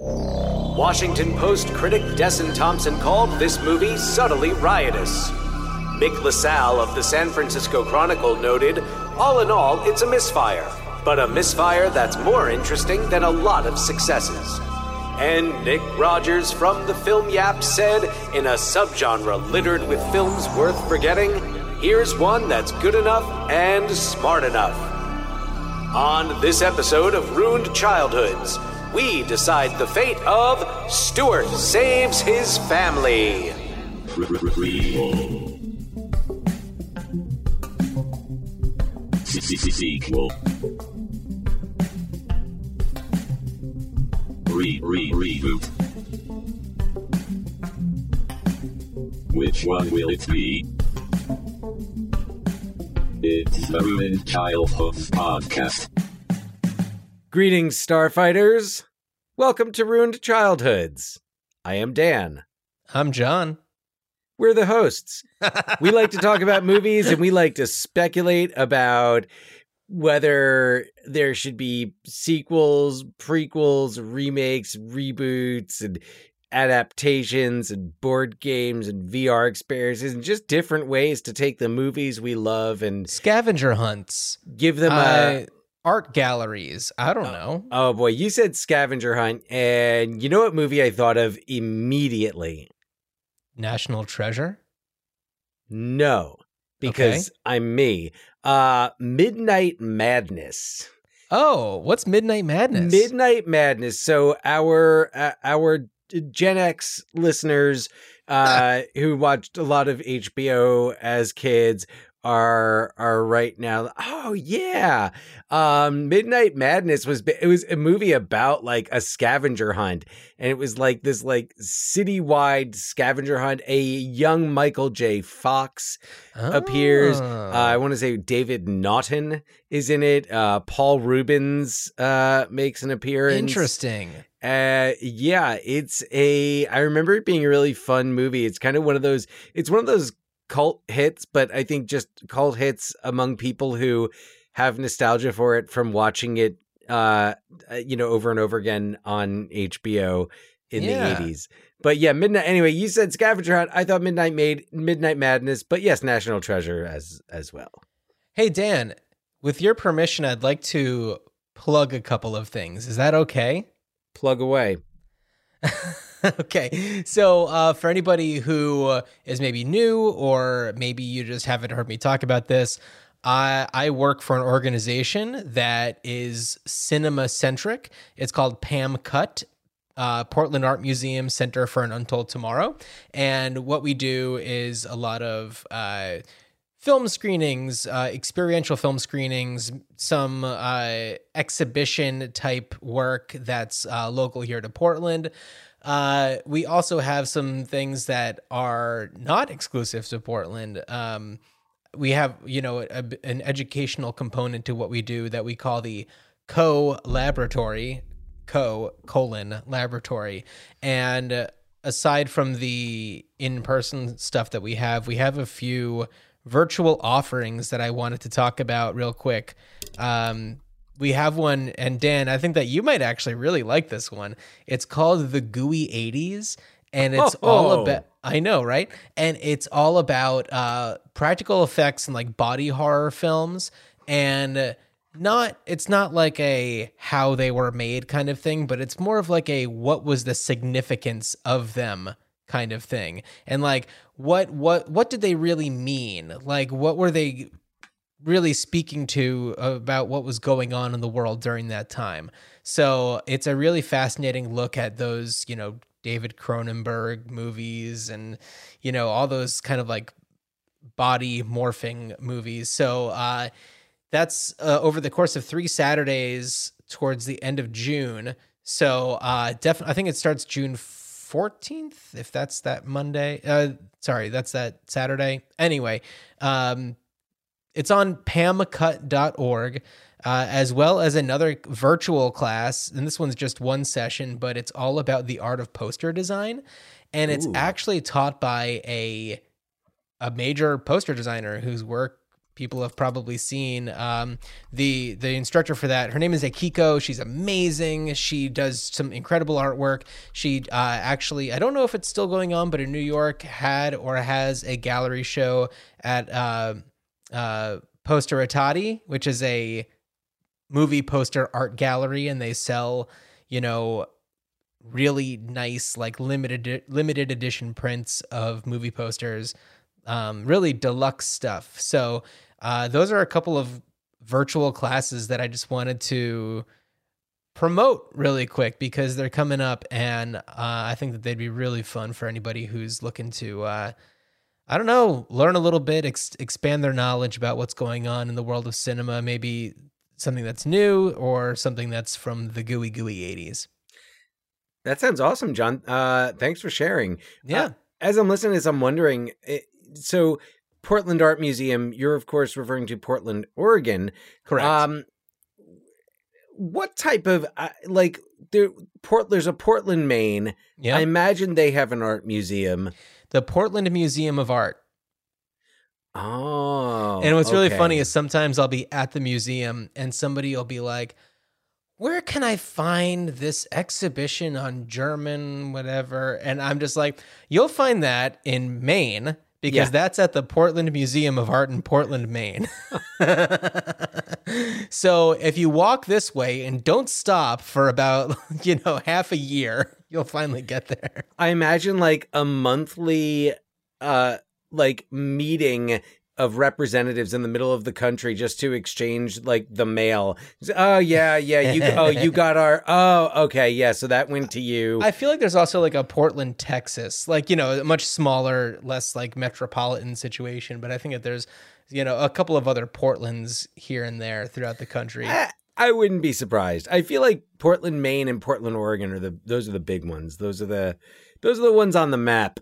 Washington Post critic Desson Thomson called this movie subtly riotous. Mick LaSalle of the San Francisco Chronicle noted, all in all, it's a misfire, but a misfire that's more interesting than a lot of successes. And Nick Rogers from the Film Yap said, in a subgenre littered with films worth forgetting, here's one that's good enough and smart enough. On this episode of Ruined Childhoods, we decide the fate of Stuart Saves His Family. Sequel. Re re reboot. Which one will it be? It's the Ruined Childhoods podcast. Greetings, Starfighters. Welcome to Ruined Childhoods. I am Dan. I'm John. We're the hosts. we like to talk about movies and we like to speculate about whether there should be sequels, prequels, remakes, reboots, and adaptations and board games and VR experiences and just different ways to take the movies we love and Scavenger hunts. give them a Uh, art galleries. I don't know. Oh boy, you said scavenger hunt and you know what movie I thought of immediately? National Treasure. No, because I'm me. Uh Midnight Madness. Oh, what's Midnight Madness? Midnight Madness. So our uh, our Gen X listeners uh who watched a lot of HBO as kids are are right now oh yeah um midnight madness was it was a movie about like a scavenger hunt and it was like this like citywide scavenger hunt a young michael j fox appears. Uh, I Oh. want to say David Naughton is in it. Uh, Paul Reubens uh, makes an appearance. Interesting. Uh, yeah, it's a. I remember it being a really fun movie. It's kind of one of those. It's one of those cult hits, but I think just cult hits among people who have nostalgia for it from watching it. Uh, uh, you know, over and over again on HBO in Yeah. the eighties. But yeah, midnight. Anyway, you said scavenger hunt. I thought midnight made midnight madness, but yes, national treasure as as well. Hey Dan, with your permission, I'd like to plug a couple of things. Is that okay? Plug away. okay. So, uh, for anybody who uh, maybe new or maybe you just haven't heard me talk about this, I, I work for an organization that is cinema centric. It's called Pam Cut. Uh, Portland Art Museum Center for an Untold Tomorrow. And what we do is a lot of uh, film screenings, uh, experiential film screenings, some uh, exhibition type work that's uh, local here to Portland. Uh, we also have some things that are not exclusive to Portland. Um, we have, you know, a, an educational component to what we do that we call the co laboratory, co colon laboratory. And aside from the in person stuff that we have, we have a few virtual offerings that I wanted to talk about real quick. Um, we have one, and Dan, I think that you might actually really like this one. It's called the Gooey 80s, and it's all Oh. about. I know, right? And it's all about uh, practical effects and like body horror films, and not. It's not like a how they were made kind of thing, but it's more of like a what was the significance of them kind of thing, and like what what what did they really mean? Like what were they really speaking to about what was going on in the world during that time. So it's a really fascinating look at those, you know, David Cronenberg movies and, you know, all those kind of like body morphing movies. So uh, that's uh, over the course of three Saturdays towards the end of June. So uh, definitely, I think it starts June 14th, if that's that Monday. Uh, sorry, that's that Saturday. Anyway, um, it's on pamcut.org, uh, as well as another virtual class. And this one's just one session, but it's all about the art of poster design. And it's Ooh. actually taught by a a major poster designer whose work people have probably seen. Um, the the instructor for that, her name is Akiko. She's amazing. She does some incredible artwork. She uh, actually, I don't know if it's still going on, but in New York had or has a gallery show at uh, uh, Posteritati, which is a movie poster art gallery, and they sell, you know, really nice like limited limited edition prints of movie posters um, really deluxe stuff. So uh, those are a couple of virtual classes that I just wanted to promote really quick because they're coming up, and uh, I think that they'd be really fun for anybody who's looking to, uh, I don't know, learn a little bit, ex- expand their knowledge about what's going on in the world of cinema, maybe something that's new or something that's from the gooey gooey 80s. That sounds awesome, John. Uh, thanks for sharing. Yeah. Uh, as I'm listening, as I'm wondering, it, so Portland Art Museum, you're of course referring to Portland, Oregon. Correct. Um, what type of uh, like there Port there's a Portland, Maine. yeah. I imagine they have an art museum. The Portland Museum of Art. Oh. And what's really okay. funny is sometimes I'll be at the museum and somebody will be like, Where can I find this exhibition on German, whatever? And I'm just like, You'll find that in Maine because Yeah. that's at the Portland Museum of Art in Portland, Maine. so if you walk this way and don't stop for about, you know, half a year, you'll finally get there. I imagine like a monthly uh like meeting of representatives in the middle of the country just to exchange like the mail. Oh yeah, yeah, you oh you got our oh okay, yeah, so that went to you. I feel like there's also like a Portland, Texas, like you know, a much smaller, less like metropolitan situation. But I think that there's, you know, a couple of other Portlands here and there throughout the country. I, I wouldn't be surprised. I feel like Portland, Maine and Portland, Oregon are the those are the big ones. Those are the those are the ones on the map.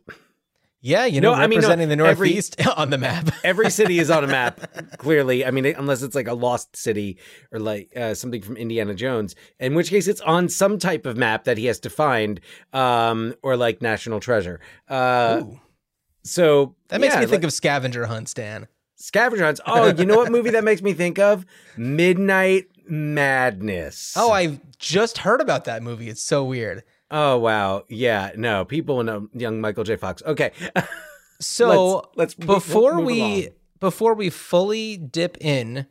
Yeah, you know, No, I mean, no, representing the every- Northeast on the map. Every city is on a map, clearly. I mean, unless it's like a lost city or like uh, something from Indiana Jones, in which case it's on some type of map that he has to find, um, or like National Treasure. Uh, so that makes yeah, me think like of scavenger hunts, Dan. scavenger hunts. Oh, you know what movie that makes me think of? Midnight Madness. Oh, I just heard about that movie. It's so weird. Oh wow, yeah, no, people know um, young Michael J. Fox. Okay, So let's, let's move- before move we along. before we fully dip in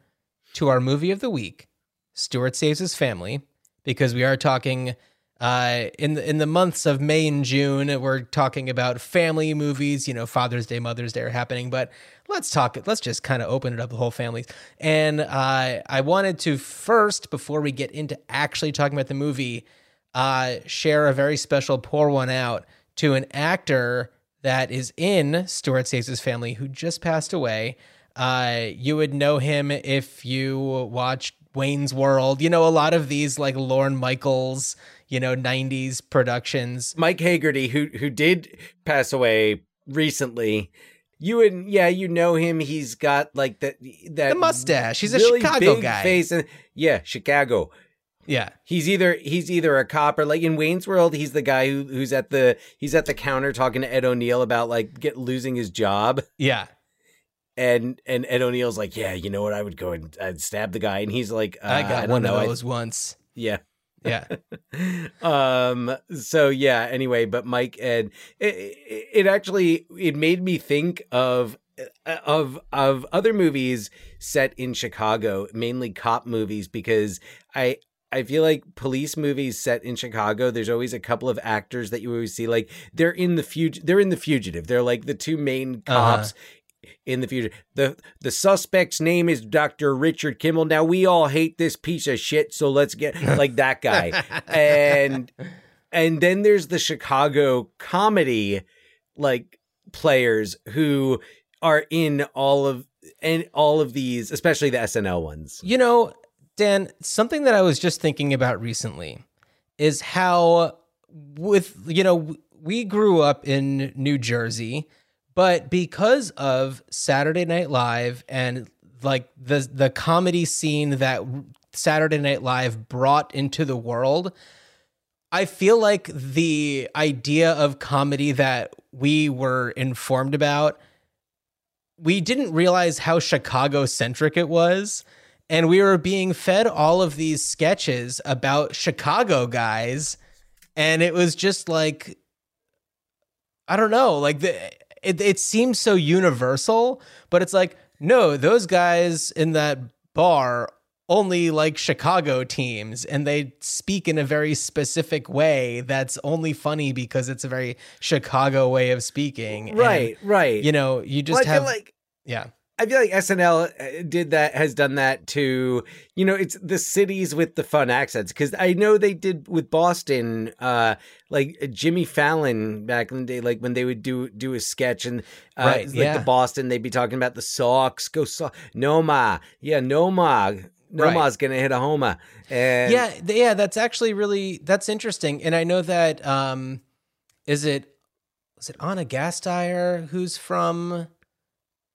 to our movie of the week, Stuart saves his family because we are talking uh, in the in the months of May and June. We're talking about family movies. You know, Father's Day, Mother's Day are happening, but let's talk. Let's just kind of open it up the whole families. And uh, I wanted to first, before we get into actually talking about the movie, uh, share a very special pour one out to an actor that is in Stuart Saves His Family who just passed away. Uh, you would know him if you watched Wayne's World. You know, a lot of these like Lorne Michaels, you know, 90s productions. Mike Hagerty, who who did pass away recently. You would, yeah, you know him. He's got like that that The mustache. He's a Chicago big guy. Face and yeah, Chicago. Yeah. He's either he's either a cop or like in Wayne's World, he's the guy who who's at the he's at the counter talking to Ed O'Neill about like get losing his job, Yeah. And and Ed O'Neill's like, yeah, you know what, I would go and I'd stab the guy, and he's like, uh, I got don't one know, of I- those once. yeah. Yeah. um so yeah anyway but mike and it, it, actually it made me think of of of other movies set in chicago mainly cop movies because i I feel like police movies set in Chicago. There's always a couple of actors that you always see. Like they're in the fug. They're in the fugitive. They're like the two main Uh-huh. Cops in the future. the The suspect's name is Doctor Richard Kimble. Now we all hate this piece of shit, so let's get like that guy. and and then there's the Chicago comedy like players who are in all of and all of these, especially the SNL ones. You know, Dan, something that I was just thinking about recently is how, with, you know, we grew up in New Jersey, but because of Saturday Night Live and like the the comedy scene that Saturday Night Live brought into the world, I feel like the idea of comedy that we were informed about we didn't realize how Chicago centric it was. And we were being fed all of these sketches about Chicago guys. And it was just like, I don't know, like the, it, it seems so universal, but it's like, no, those guys in that bar only like Chicago teams and they speak in a very specific way that's only funny because it's a very Chicago way of speaking. Right, And, right. You know, you just have like yeah. I feel like SNL uh, did that, has done that to, you know, it's the cities with the fun accents. Cause I know they did with Boston, uh, like uh, Jimmy Fallon back in the day, like when they would do, do a sketch and, uh, Right, like yeah. the Boston, they'd be talking about the Sox, go Sox, Noma. Yeah, Noma. Noma's Right. gonna hit a homer. And yeah, yeah, that's actually really that's interesting. And I know that um is it is it Anna Gasteyer who's from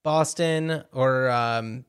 Boston or um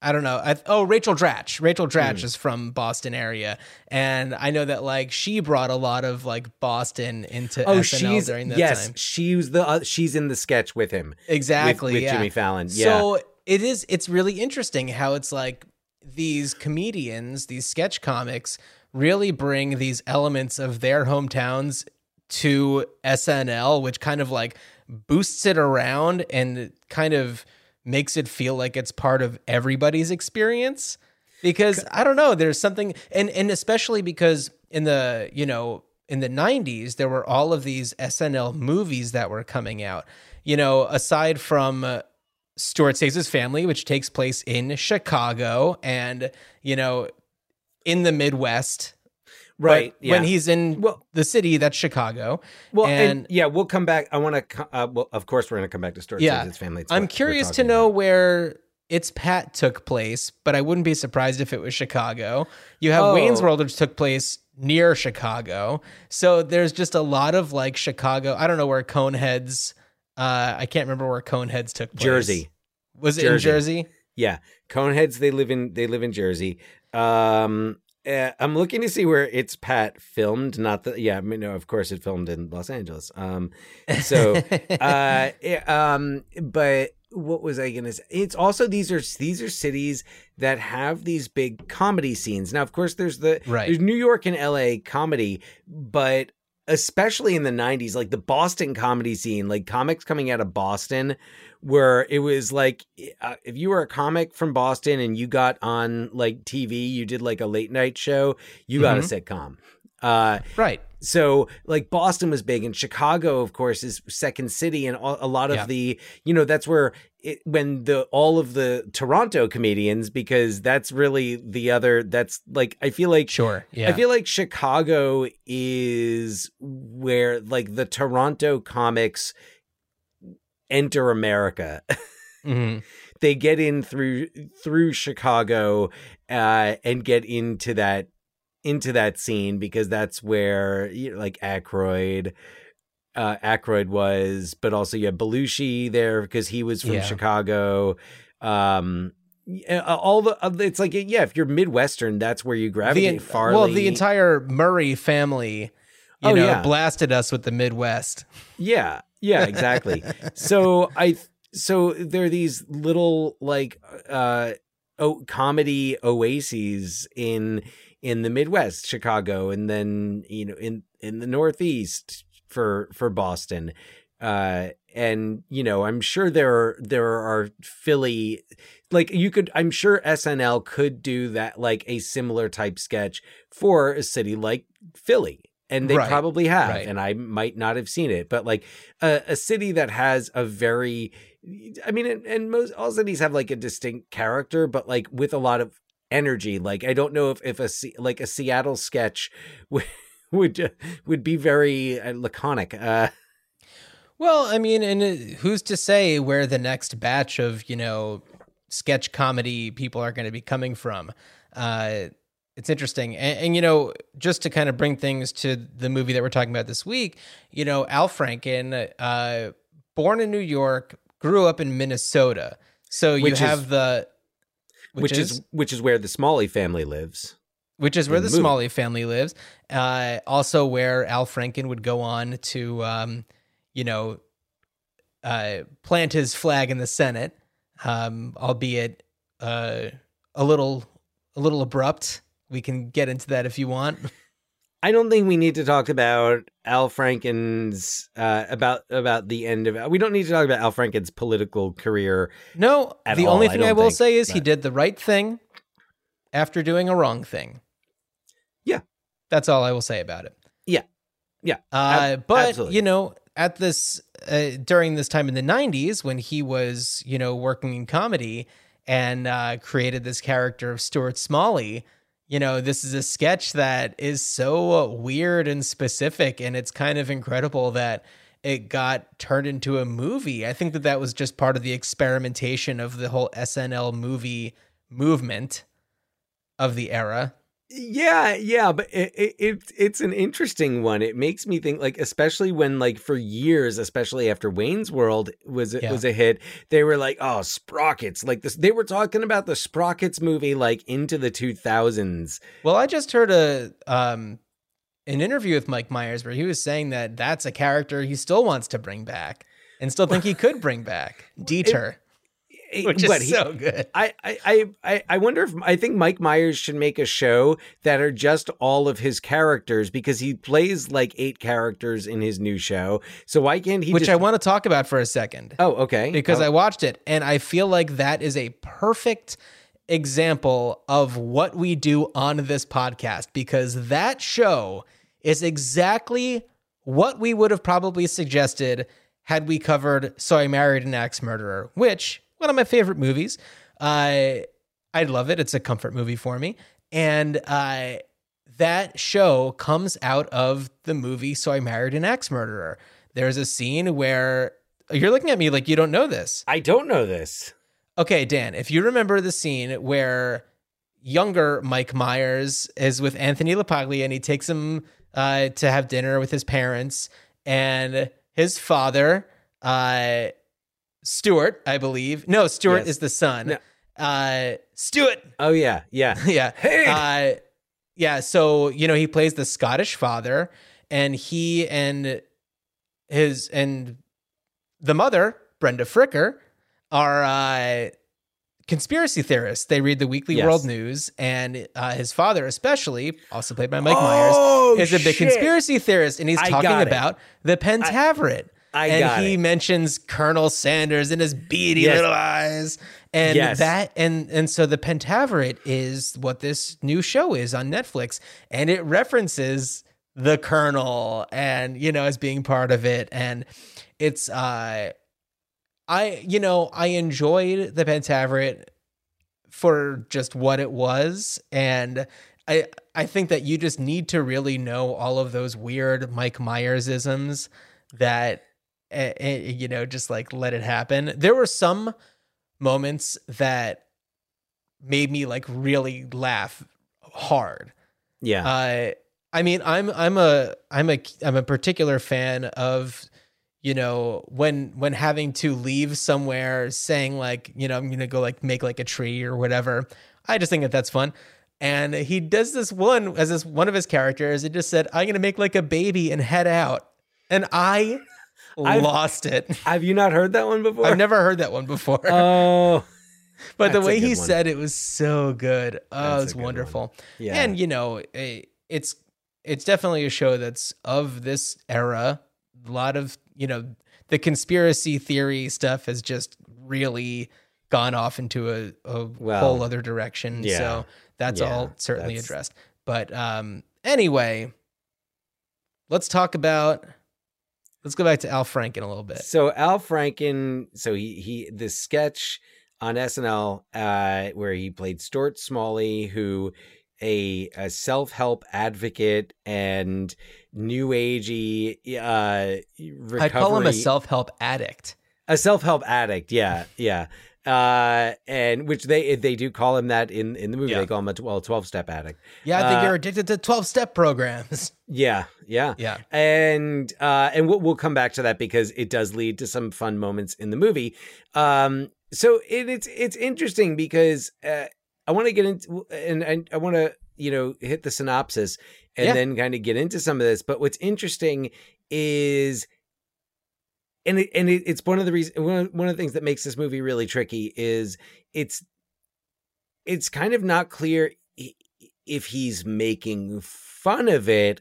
I don't know. I, oh, Rachel Dratch. Rachel Dratch Hmm. is from Boston area, and I know that like she brought a lot of like Boston into Oh, SNL she's during that yes, time. she was the uh, she's in the sketch with him, with- Exactly. with, yeah. Jimmy Fallon. Yeah, So it is it's really interesting how it's like these comedians, these sketch comics really bring these elements of their hometowns to SNL, which kind of like boosts it around and kind of makes it feel like it's part of everybody's experience. Because I don't know, there's something and and especially because in the, you know, in the 90s there were all of these SNL movies that were coming out. You know, aside from uh, Stuart His Family, which takes place in Chicago and, you know, in the Midwest. Right. Yeah. When he's in Well- the city, that's Chicago. Well, and, and, yeah, we'll come back. I want to. Uh, well, of course, we're going to come back to Stuart Yeah. Family. It's I'm curious to know about. where It's Pat took place, but I wouldn't be surprised if it was Chicago. You have Oh. Wayne's World, which took place near Chicago. So there's just a lot of like Chicago. I don't know where Coneheads. Uh, I can't remember where Coneheads took place. Jersey. Was it Jersey. in Jersey? Yeah, Coneheads. They live in they live in Jersey. Um, uh, I'm looking to see where it's Pat filmed. Not the yeah. I mean, no, of course it filmed in Los Angeles. Um, so uh, it- um, but what was I gonna say? It's also these are these are cities that have these big comedy scenes. Now, of course, there's the Right. there's New York and L.A. comedy, but especially in the 90s like the boston comedy scene like comics coming out of boston where it was like uh, if you were a comic from boston and you got on like tv you did like a late night show you got a sitcom uh right. So like boston was big and chicago of course is second city and a lot of Yeah. the you know that's where it, when the all of the toronto comedians because that's really the other that's like i feel like Sure. Yeah. I feel like Chicago is where like the Toronto comics enter America. Mhm. they get in through through Chicago uh and get into that into that scene because that's where you know, like Aykroyd uh Aykroyd was, but also you have Belushi there because he was from Yeah. Chicago. Um all the it's like yeah, if you're Midwestern, that's where you The, gravitate. Farley, well, the entire Murray family, you Oh, know, yeah. blasted us with the Midwest. Yeah, yeah, exactly. so I so there are these little like uh oh comedy oases in in the Midwest, Chicago, and then you know in in the Northeast for for Boston. Uh and you know, I'm sure there are there are Philly like you could I'm sure SNL could do that like a similar type sketch for a city like Philly. And they Right, probably have, right. and I might not have seen it, but like a, a city that has a very, I mean, and, and most all cities have like a distinct character, but like with a lot of energy. Like I don't know if if a like a Seattle sketch would would would be very uh, laconic. Uh, Well, I mean, and uh, who's to say where the next batch of, you know, sketch comedy people are going to be coming from? Uh, it's interesting. And, and, you know, just to kind of bring things to the movie that we're talking about this week, you know, Al Franken, uh, born in New York, grew up in Minnesota. So you Which is- have the. Which, is, which is where the Smalley family lives. which is where the. Smalley family lives. Uh, also, where Al Franken would go on to, um, you know, uh, plant his flag in the Senate, um, albeit uh, a little a little abrupt. We can get into that if you want. I don't think we need to talk about Al Franken's uh, about about the end of. We don't need to talk about Al Franken's political career. No, the all, only thing I, don't will think, say is he did the right thing after doing a wrong thing. Yeah. That's all I will say about it. Yeah. Yeah. Uh, Ab- but absolutely. you know, at this uh, during this time in the '90s, when he was you know working in comedy and uh, created this character of Stuart Smalley, you know, this is a sketch that is so weird and specific, and it's kind of incredible that it got turned into a movie. I think that that was just part of the experimentation of the whole SNL movie movement of the era. Yeah, yeah, but it, it, it's it's an interesting one. It makes me think, like, especially when, like, for years, especially after Wayne's World was Yeah. was a hit, they were like, "Oh, Sprockets!" Like this, they were talking about the Sprockets movie, like into the two thousands. Well, I just heard a um an interview with Mike Myers where he was saying that that's a character he still wants to bring back and still think he could bring back Dieter, Eh, which is he- so good. I, I, I, I wonder if I think Mike Myers should make a show that are just all of his characters because he plays like eight characters in his new show. So why can't he? Which just... I want to talk about for a second Oh, okay. because Oh. I watched it and I feel like that is a perfect example of what we do on this podcast because that show is exactly what we would have probably suggested had we covered So I Married an Axe Murderer, which one of my favorite movies. I I love it. It's a comfort movie for me. And uh that show comes out of the movie So I Married an Axe Murderer. There's a scene where you're looking at me like you don't know this. I don't know this. Okay, Dan, if you remember the scene where younger Mike Myers is with Anthony LaPaglia and he takes him uh, to have dinner with his parents and his father, uh, Stuart, I believe. No, Stuart Yes. is the son. No. Uh, Stuart, Oh yeah, yeah. yeah. Hey! Uh, yeah. So, you know, he plays the Scottish father and he and his and the mother, Brenda Fricker, are uh, conspiracy theorists. They read the Weekly Yes. World News, and uh, his father, especially, also played by Mike Oh, Myers, is a big shit. conspiracy theorist, and he's I talking about the Pentaverate. I and got he it. mentions Colonel Sanders in his beady Yes. little eyes, and Yes. that and and so the Pentaverate is what this new show is on Netflix, and it references the Colonel and you know as being part of it, and it's uh, I you know I enjoyed the Pentaverate for just what it was, and I I think that you just need to really know all of those weird Mike Myers isms that eh, eh, you know just like let it happen. There were some moments that made me like really laugh hard. Yeah. Uh, I mean, I'm I'm a I'm a I'm a particular fan of you know when when having to leave somewhere saying like you know I'm gonna go like make like a tree or whatever. I just think that that's fun. And he does this one as this one of his characters. It just said, "I'm gonna make like a baby and head out," and I I've- lost it. Have you not heard that one before? I've never heard that one before. Oh, But the way he one. said it was so good. Oh, it's good one. wonderful. yeah. And you know, it's it's definitely a show that's of this era. A lot of you know the conspiracy theory stuff has just really gone off into a, a Well, whole other direction. yeah. So that's Yeah, all certainly that's- addressed. But um, anyway, let's talk about. Let's go back to Al Franken a little bit. So Al Franken, so he he this sketch on SNL uh where he played Stuart Smalley who a, a self-help advocate and new agey uh recovery I call him a self help addict. a self-help addict yeah yeah uh and which they they do call him that in in the movie Yeah. they call him a well 12-step addict Yeah, I think Uh, you're addicted to twelve step programs. yeah yeah yeah. and uh and we'll, we'll come back to that because it does lead to some fun moments in the movie um so it, it's it's interesting because uh i want to get into and, and i want to you know hit the synopsis and Yeah. then kind of get into some of this but what's interesting is and it, and it, it's one of the reasons one of, one of the things that makes this movie really tricky is it's it's kind of not clear if he's making fun of it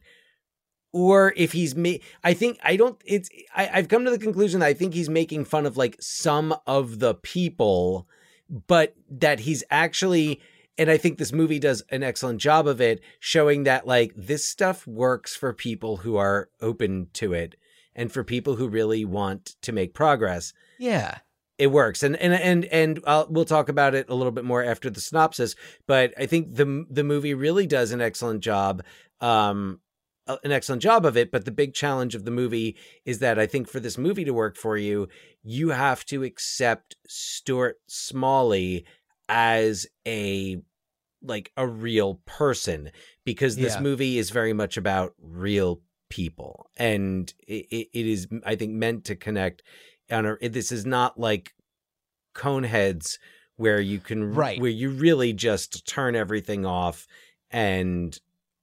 or if he's ma- I think I don't it's I, I've come to the conclusion that I think he's making fun of like some of the people, but that he's actually and I think this movie does an excellent job of it, showing that like this stuff works for people who are open to it and for people who really want to make progress. Yeah. It works, and and and and uh, we'll talk about it a little bit more after the synopsis. But I think the the movie really does an excellent job, um, uh, an excellent job of it. But the big challenge of the movie is that I think for this movie to work for you, you have to accept Stuart Smalley as a like a real person because this Yeah. movie is very much about real people and it, it, is i think meant to connect on a this is not like coneheads where you can Right. where you really just turn everything off and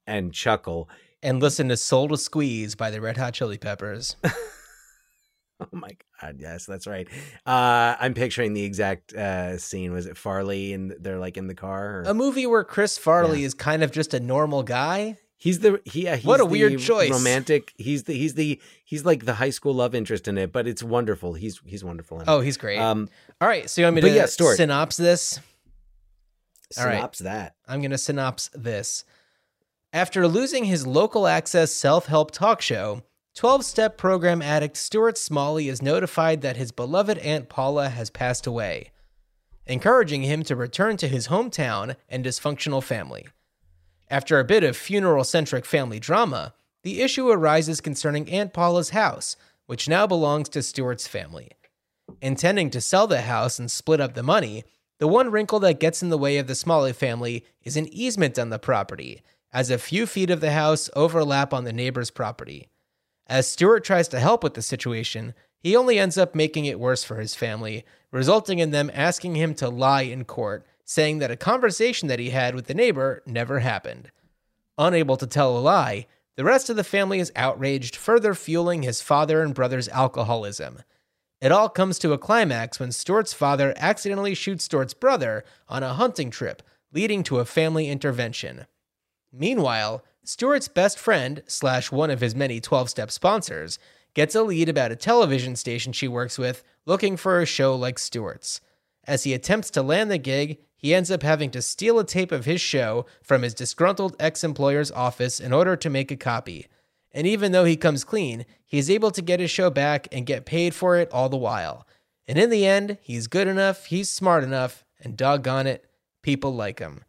and chuckle And listen to Soul to Squeeze by the Red Hot Chili Peppers. oh my god yes that's right uh i'm picturing the exact uh scene was it farley and they're like in the car or? A movie where Chris Farley is kind of just a normal guy. He's the he. yeah, He's What a the weird choice. Romantic. He's the he's the he's like the high school love interest in it, but it's wonderful. He's he's wonderful in it. Oh, he's great. um, All right, so you want me to yeah, Stuart. synops this? All right. synops that. I'm going to synops this. After losing his local access self help talk show, 12 step program addict Stuart Smalley is notified that his beloved Aunt Paula has passed away, encouraging him to return to his hometown and dysfunctional family. After a bit of funeral centric family drama, the issue arises concerning Aunt Paula's house, which now belongs to Stuart's family. Intending to sell the house and split up the money, the one wrinkle that gets in the way of the Smalley family is an easement on the property, as a few feet of the house overlap on the neighbor's property. As Stuart tries to help with the situation, he only ends up making it worse for his family, resulting in them asking him to lie in court, saying that a conversation that he had with the neighbor never happened. Unable to tell a lie, the rest of the family is outraged, further fueling his father and brother's alcoholism. It all comes to a climax when Stuart's father accidentally shoots Stuart's brother on a hunting trip, leading to a family intervention. Meanwhile, Stuart's best friend, slash one of his many 12 step sponsors, gets a lead about a television station she works with looking for a show like Stuart's. As he attempts to land the gig, he ends up having to steal a tape of his show from his disgruntled ex employer's office in order to make a copy. And even though he comes clean, he's able to get his show back and get paid for it all the while. And in the end, he's good enough, he's smart enough, and doggone it, people like him.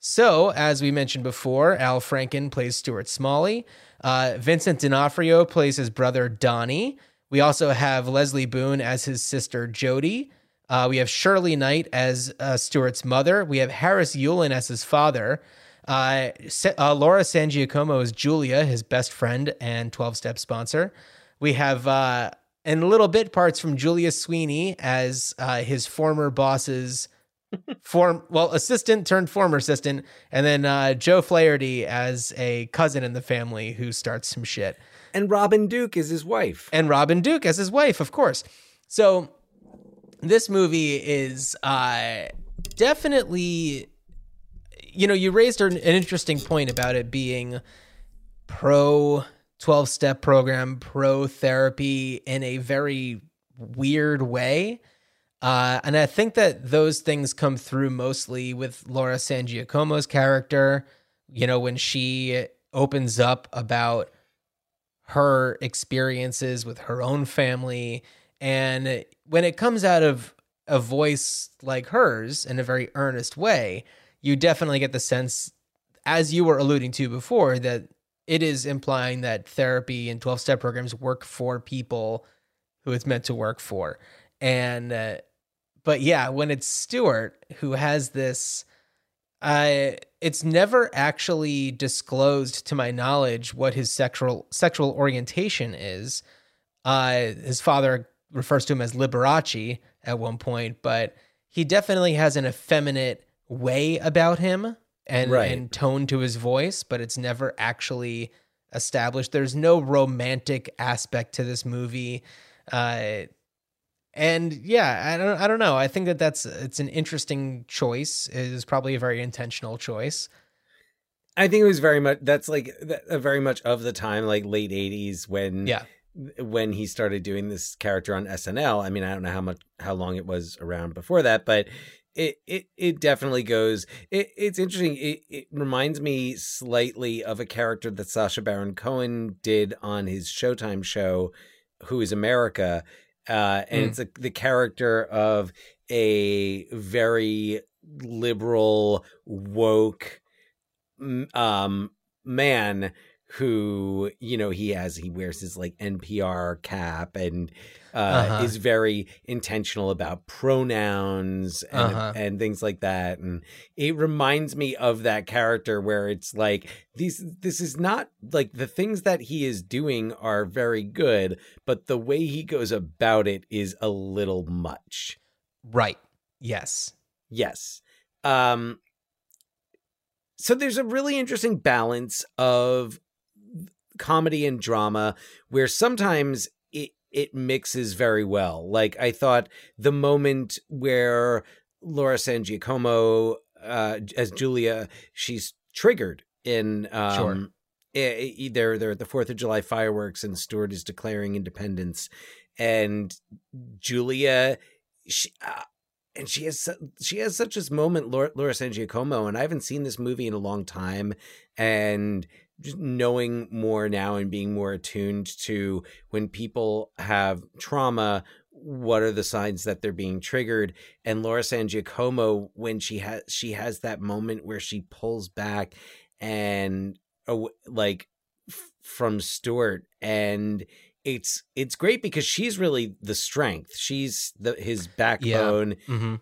So, as we mentioned before, Al Franken plays Stuart Smalley. Uh, Vincent D'Onofrio plays his brother Donnie. We also have Lesley Boone as his sister Jody. Uh, we have Shirley Knight as uh, Stuart's mother. We have Harris Yulin as his father. Uh, uh, Laura San Giacomo as Julia, his best friend and 12 step sponsor. We have, uh, and little bit parts from Julia Sweeney as uh, his former boss's form, well, assistant turned former assistant. And then uh, Joe Flaherty as a cousin in the family who starts some shit And Robin Duke is his wife. and Robin Duke as his wife, of course. So this movie is uh, definitely, you know, you raised an, interesting point about it being pro 12 step program, pro therapy in a very weird way. Uh, and I think that those things come through mostly with Laura San Giacomo's character. You know, when she opens up about her experiences with her own family. And when it comes out of a voice like hers in a very earnest way, you definitely get the sense, as you were alluding to before, that it is implying that therapy and 12 step programs work for people who it's meant to work for. And, uh, but yeah, when it's Stuart who has this, uh, it's never actually disclosed to my knowledge what his sexual sexual orientation is. Uh, his father refers to him as Liberace at one point, but he definitely has an effeminate way about him and, Right. and tone to his voice, but it's never actually established. There's no romantic aspect to this movie. Uh, and yeah, I don't, I don't know. I think that that's it's an interesting choice. It is probably a very intentional choice. I think it was very much that's like th- uh, very much of the time, like late '80s when Yeah, when he started doing this character on SNL. I mean, I don't know how much how long it was around before that, but it it it definitely goes. It, it's interesting. It it reminds me slightly of a character that Sacha Baron Cohen did on his Showtime show, Who Is America, uh, and Mm. it's a, the character of a very liberal woke um man who you know he has he wears his like NPR cap and uh Uh-huh. is very intentional about pronouns and Uh-huh. and things like that and it reminds me of that character where it's like these this is not like the things that he is doing are very good but the way he goes about it is a little much right. Yes. Yes. Um so there's a really interesting balance of comedy and drama where sometimes it it mixes very well. Like I thought the moment where Laura San Giacomo uh as Julia she's triggered in um Sure. they're they're at the 4th of July fireworks and Stuart is declaring independence and Julia she uh, and she has she has such this moment Laura, Laura San Giacomo and I haven't seen this movie in a long time and just knowing more now and being more attuned to when people have trauma what are the signs that they're being triggered? And Laura San Giacomo when she has she has that moment where she pulls back and like f- from Stuart and it's it's great because she's really the strength. She's the his backbone. Hmm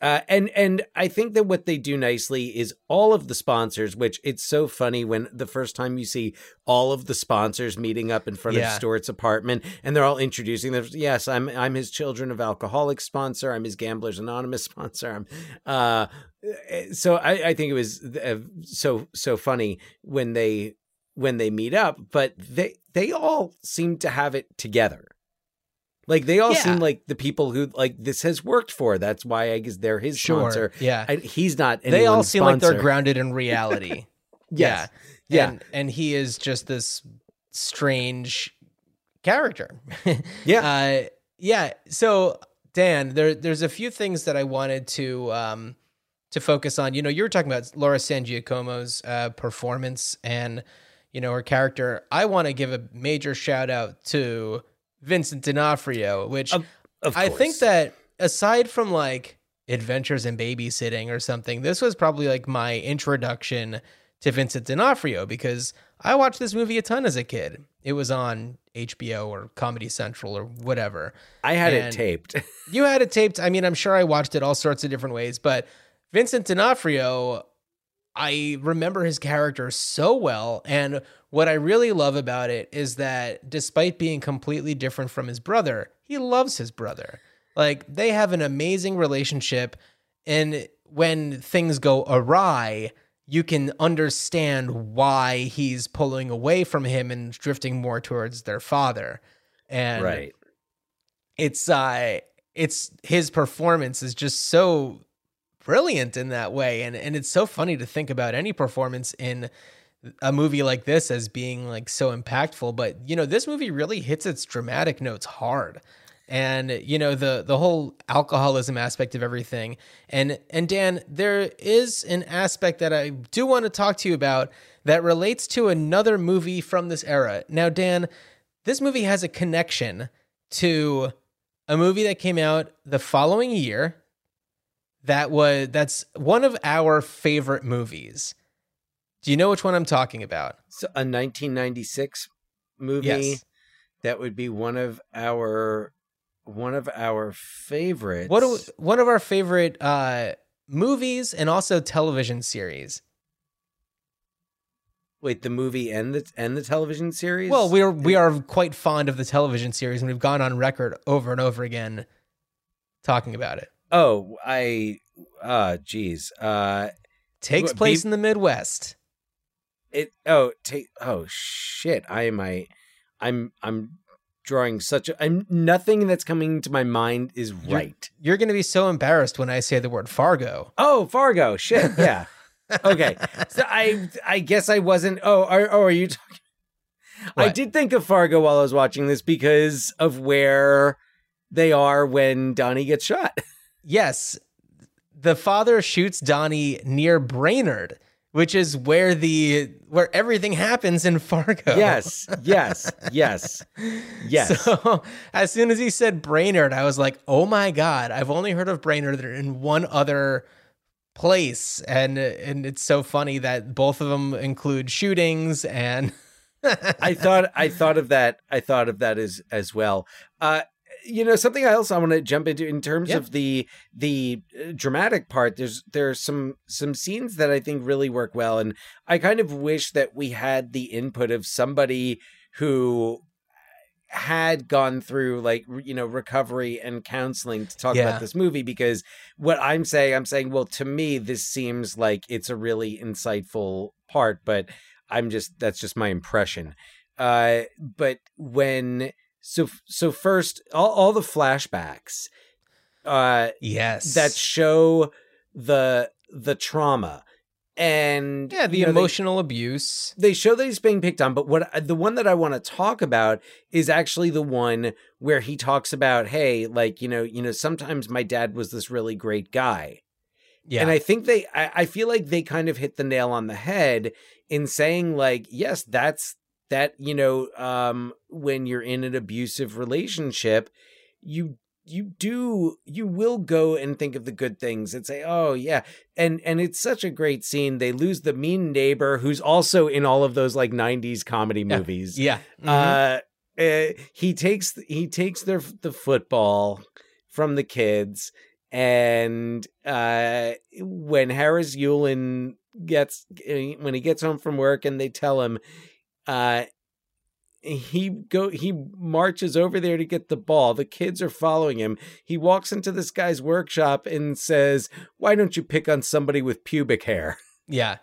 uh, and and I think that what they do nicely is all of the sponsors, which it's so funny when the first time you see all of the sponsors meeting up in front Yeah. of Stuart's apartment, and they're all introducing them. Yes, I'm I'm his Children of Alcoholics sponsor. I'm his Gamblers Anonymous sponsor. I'm, uh, so I, I think it was uh, so so funny when they when they meet up, but they they all seem to have it together. Like they all Yeah. seem like the people who like this has worked for. That's why I guess they're his Sure. sponsor. Yeah. I, he's not. they all seem like they're grounded in reality. Yes. Yeah. Yeah. And and he is just this strange character. Yeah. Uh yeah. So Dan, there there's a few things that I wanted to um to focus on. You know, you were talking about Laura San Giacomo's uh performance and you know her character. I want to give a major shout out to Vincent D'Onofrio, which I think that aside from like Adventures in Babysitting or something, this was probably like my introduction to Vincent D'Onofrio because I watched this movie a ton as a kid. It was on HBO or Comedy Central or whatever. I had it taped. You had it taped. I mean, I'm sure I watched it all sorts of different ways, but Vincent D'Onofrio, I remember his character so well. And what I really love about it is that despite being completely different from his brother, he loves his brother. Like they have an amazing relationship. And when things go awry, you can understand why he's pulling away from him and drifting more towards their father. And right. it's uh it's his performance is just so brilliant in that way. And and it's so funny to think about any performance in a movie like this as being like so impactful but you know this movie really hits its dramatic notes hard. And you know the the whole alcoholism aspect of everything. And and Dan there is an aspect that I do want to talk to you about that relates to another movie from this era. Now Dan this movie has a connection to a movie that came out the following year that was that's one of our favorite movies. Do you know which one I'm talking about? So a 1996 movie Yes. that would be one of our one of our favorites. What do- one of our favorite uh movies and also television series. Wait, the movie and the and the television series? Well, we're we are quite fond of the television series and we've gone on record over and over again talking about it. Oh, I uh geez. Uh Takes place Be- in the Midwest. it oh take oh shit. I am I I'm I'm drawing such a I'm nothing that's coming to my mind is right. You're going to be so embarrassed when I say the word Fargo. Oh, Fargo. Shit. Yeah. okay. So I I guess I wasn't Oh, are, oh, are you talking I did think of Fargo while I was watching this because of where they are when Donnie gets shot. Yes, the father shoots Donnie near Brainerd, which is where the where everything happens in Fargo. Yes. Yes. Yes. Yes. So as soon as he said Brainerd, I was like, "Oh my god! I've only heard of Brainerd in one other place," and and it's so funny that both of them include shootings and I thought I thought of that. I thought of that as as well. Uh, you know, something else I want to jump into in terms Yeah. of the the uh, dramatic part. There's there's some some scenes that I think really work well, and I kind of wish that we had the input of somebody who had gone through like you know recovery and counseling to talk Yeah. about this movie because what I'm saying I'm saying well to me this seems like it's a really insightful part but I'm just that's just my impression uh but when so so first all, all the flashbacks uh yes, that show the the trauma and yeah, the you know, they- emotional abuse. they show that he's being picked on, but what the one that I want to talk about is actually the one where he talks about, hey, like you know, you know, sometimes my dad was this really great guy, Yeah, and I think they, I, I feel like they kind of hit the nail on the head in saying like, yes, that's that, you know, um, when you're in an abusive relationship, you you do you will go and think of the good things and say oh yeah and and it's such a great scene they lose the mean neighbor who's also in all of those like 90s comedy Yeah. movies yeah, Mhm. uh, uh he takes he takes their the football from the kids and uh when Harris Yulin gets eh, when he gets home from work and they tell him uh he go he marches over there to get the ball. The kids are following him. He walks into this guy's workshop and says why don't you pick on somebody with pubic hair? Yeah,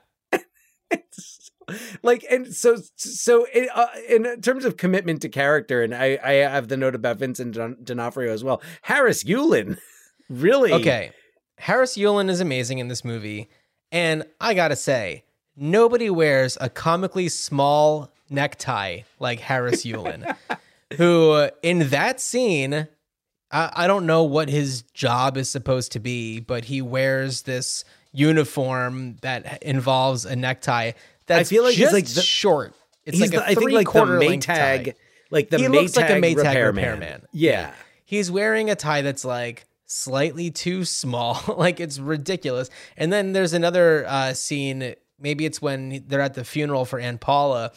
like and so so in, uh, in terms of commitment to character and i i have the note about vincent d'onofrio as well harris yulin really. Okay. Harris Yulin is amazing in this movie. And I gotta say, nobody wears a comically small necktie like Harris Yulin, who in that scene, I, I don't know what his job is supposed to be, but he wears this uniform that involves a necktie that's feel like he's just like the- short. It's like a the, i think like the three-quarter length tie. maytag like the He maytag, looks like a Maytag repairman. repairman. yeah he's wearing a tie that's like slightly too small like it's ridiculous and then there's another uh scene maybe it's when they're at the funeral for aunt paula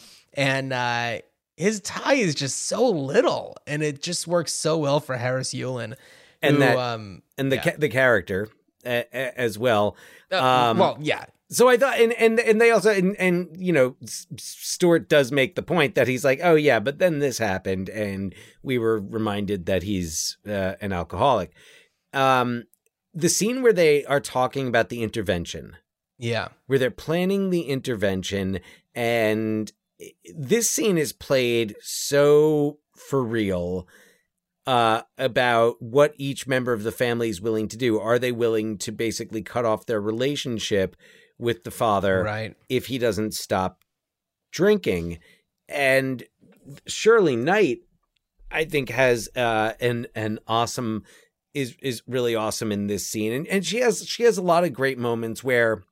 and uh his tie is just so little and it just works so well for harris yulin And who, that- um and the Yeah. ca- the character uh, as well uh, um, well yeah So I thought, and and and they also, and and you know, Stuart does make the point that he's like, oh yeah, but then this happened, and we were reminded that he's uh, an alcoholic. Um, the scene where they are talking about the intervention, yeah where they're planning the intervention, and this scene is played so for real uh, about what each member of the family is willing to do. Are they willing to basically cut off their relationship with the father right if he doesn't stop drinking? And Shirley Knight, I think, has uh, an an awesome is is really awesome in this scene, and and she has she has a lot of great moments where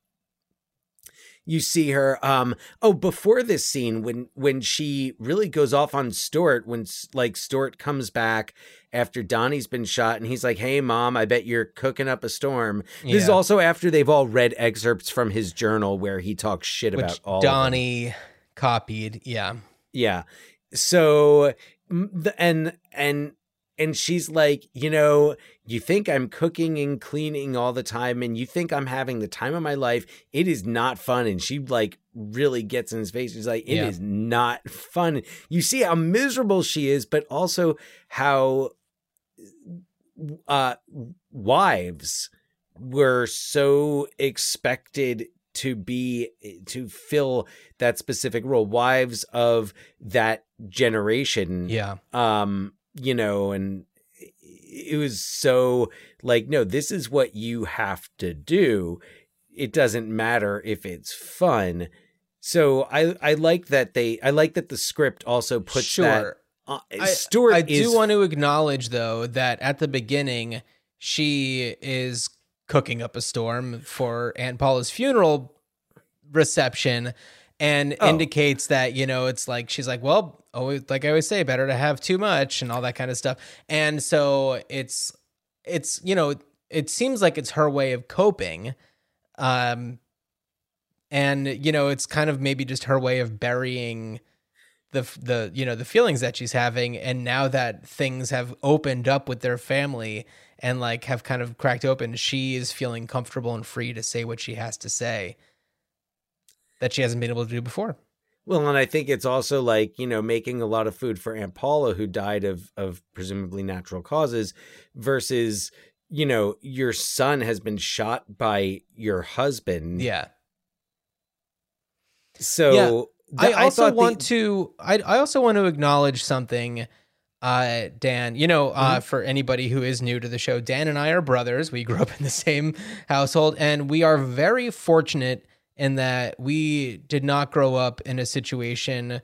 you see her um oh before this scene when when she really goes off on Stuart when like Stuart comes back after Donnie's been shot and he's like hey mom I bet you're cooking up a storm. This is also after they've all read excerpts from his journal where he talks shit about which all of donnie copied yeah. Yeah. So the- and and and she's like, you know, you think I'm cooking and cleaning all the time and you think I'm having the time of my life. It is not fun. And she like really gets in his face. She's like, "It is Yeah. not fun. You see how miserable she is, but also how uh wives were so expected to be to fill that specific role wives of that generation Yeah. um you know and it was so like no this is what you have to do. It doesn't matter if it's fun. So i i like that they i like that the script also puts that sure. uh, I- Stuart I is do want to acknowledge though that at the beginning she is cooking up a storm for Aunt Paula's funeral reception and Oh. indicates that you know it's like she's like well always like I always say better to have too much and all that kind of stuff. And so it's it's you know it seems like it's her way of coping um and you know it's kind of maybe just her way of burying the the you know the feelings that she's having. And now that things have opened up with their family and like have kind of cracked open she is feeling comfortable and free to say what she has to say that she hasn't been able to do before Well, and I think it's also like, you know, making a lot of food for Aunt Paula, who died of of presumably natural causes, versus, you know, your son has been shot by your husband. yeah So I th- also the- want to I I also want to acknowledge something uh Dan, you know, Mm-hmm. uh for anybody who is new to the show, Dan and I are brothers. We grew up in the same household and we are very fortunate in that we did not grow up in a situation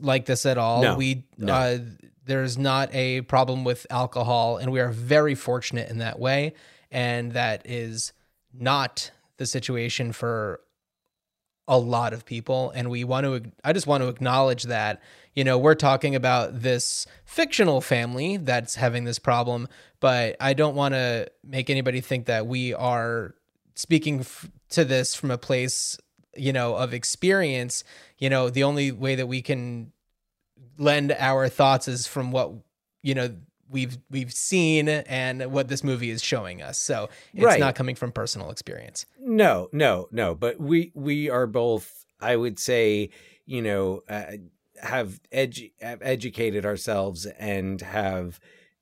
like this at all. No, we no. uh there's not a problem with alcohol and we are very fortunate in that way and that is not the situation for a lot of people and we want to i just want to acknowledge that you know we're talking about this fictional family that's having this problem but i don't want to make anybody think that we are speaking f- to this from a place you know of experience you know the only way that we can lend our thoughts is from what you know we've we've seen and what this movie is showing us so it's Right. not coming from personal experience No, no, no. But we we are both. I would say, you know, uh, have edu- have educated ourselves and have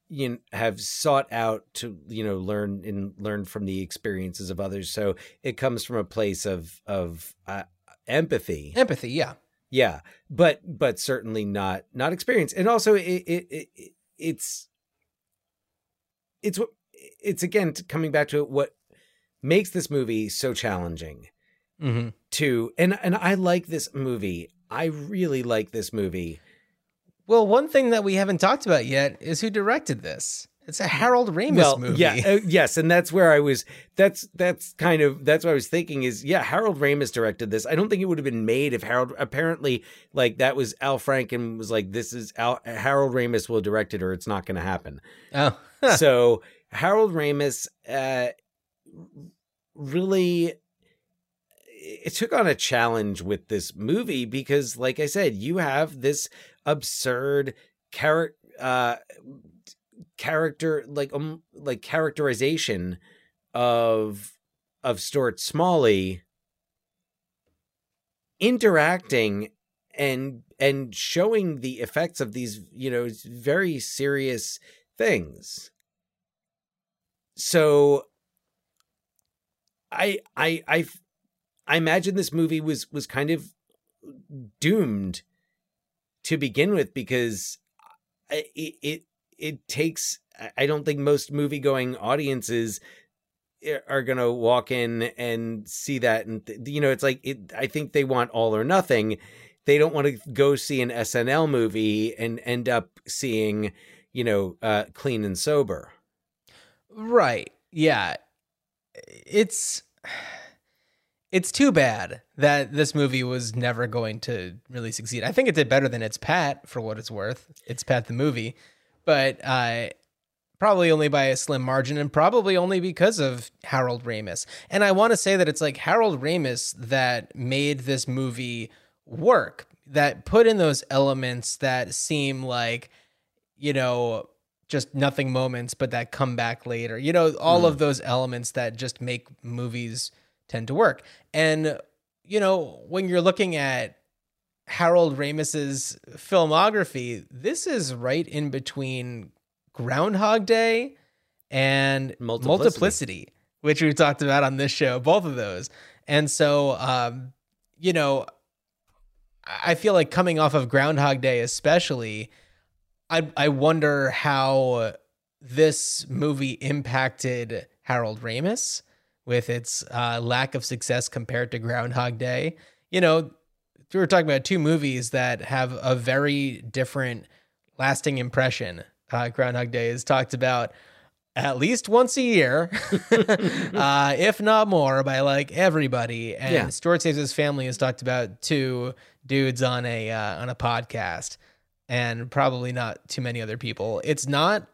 you know, have sought out to you know learn and learn from the experiences of others. So it comes from a place of of uh, empathy. empathy yeah Yeah, but but certainly not not experience. And also, it, it, it it's it's what it's again coming back to what makes this movie so challenging mm-hmm. to and and I like this movie. I really like this movie. Well, one thing that we haven't talked about yet is who directed this. It's a Harold Ramis well, movie. yeah, uh, yes, and that's where I was. That's that's kind of that's what I was thinking. Is yeah, Harold Ramis directed this. I don't think it would have been made if Harold. Apparently, like that was Al Franken was like, this is Al, Harold Ramis will direct it, or it's not going to happen. Oh, so Harold Ramis uh, really it took on a challenge with this movie because, like I said, you have this absurd character. Uh, character like um like characterization of of Stuart Smalley interacting and and showing the effects of these you know very serious things so i i i i imagine this movie was was kind of doomed to begin with because it it, it takes I- don't think most movie going audiences are going to walk in and see that and you know it's like it i think they want all or nothing they don't want to go see an snl movie and end up seeing you know uh clean and sober right. Yeah. It's it's too bad that this movie was never going to really succeed. I think it did better than It's Pat for what it's worth. It's Pat the movie, but uh probably only by a slim margin and probably only because of Harold Ramis. And I want to say that it's like Harold Ramis that made this movie work, that put in those elements that seem like, you know, just nothing moments, but that come back later. You know, all of those elements that just make movies tend to work. And, you know, when you're looking at Harold Ramis's filmography, this is right in between Groundhog Day and Multiplicity. Multiplicity. which we've talked about on this show, both of those. And so, um, you know, I feel like coming off of Groundhog Day, especially, I I wonder how this movie impacted Harold Ramis with its uh, lack of success compared to Groundhog Day. You know, we were talking about two movies that have a very different lasting impression. Uh, Groundhog Day is talked about at least once a year, uh, if not more, by like everybody. And Yeah. Stuart Saves His Family is talked about two dudes on a uh, on a podcast, and probably not too many other people. It's not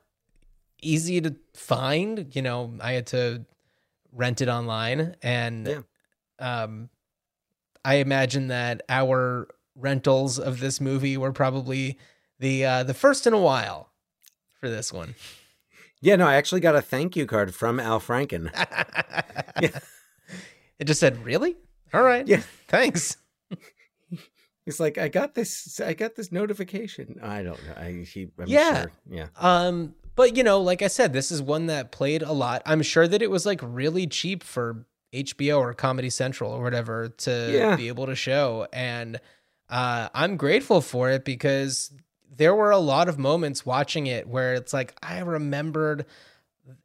easy to find. You know, I had to rent it online, and Yeah. um, I imagine that our rentals of this movie were probably the uh, the first in a while for this one. Yeah, no, I actually got a thank you card from Al Franken. It just said, "Really? All right. Yeah. Thanks." He's like, I got this, I got this notification. I don't know. I, he, I'm Yeah. sure. Yeah. Um, but you know, like I said, this is one that played a lot. I'm sure that it was like really cheap for HBO or Comedy Central or whatever to Yeah. be able to show, and uh, I'm grateful for it because there were a lot of moments watching it where it's like I remembered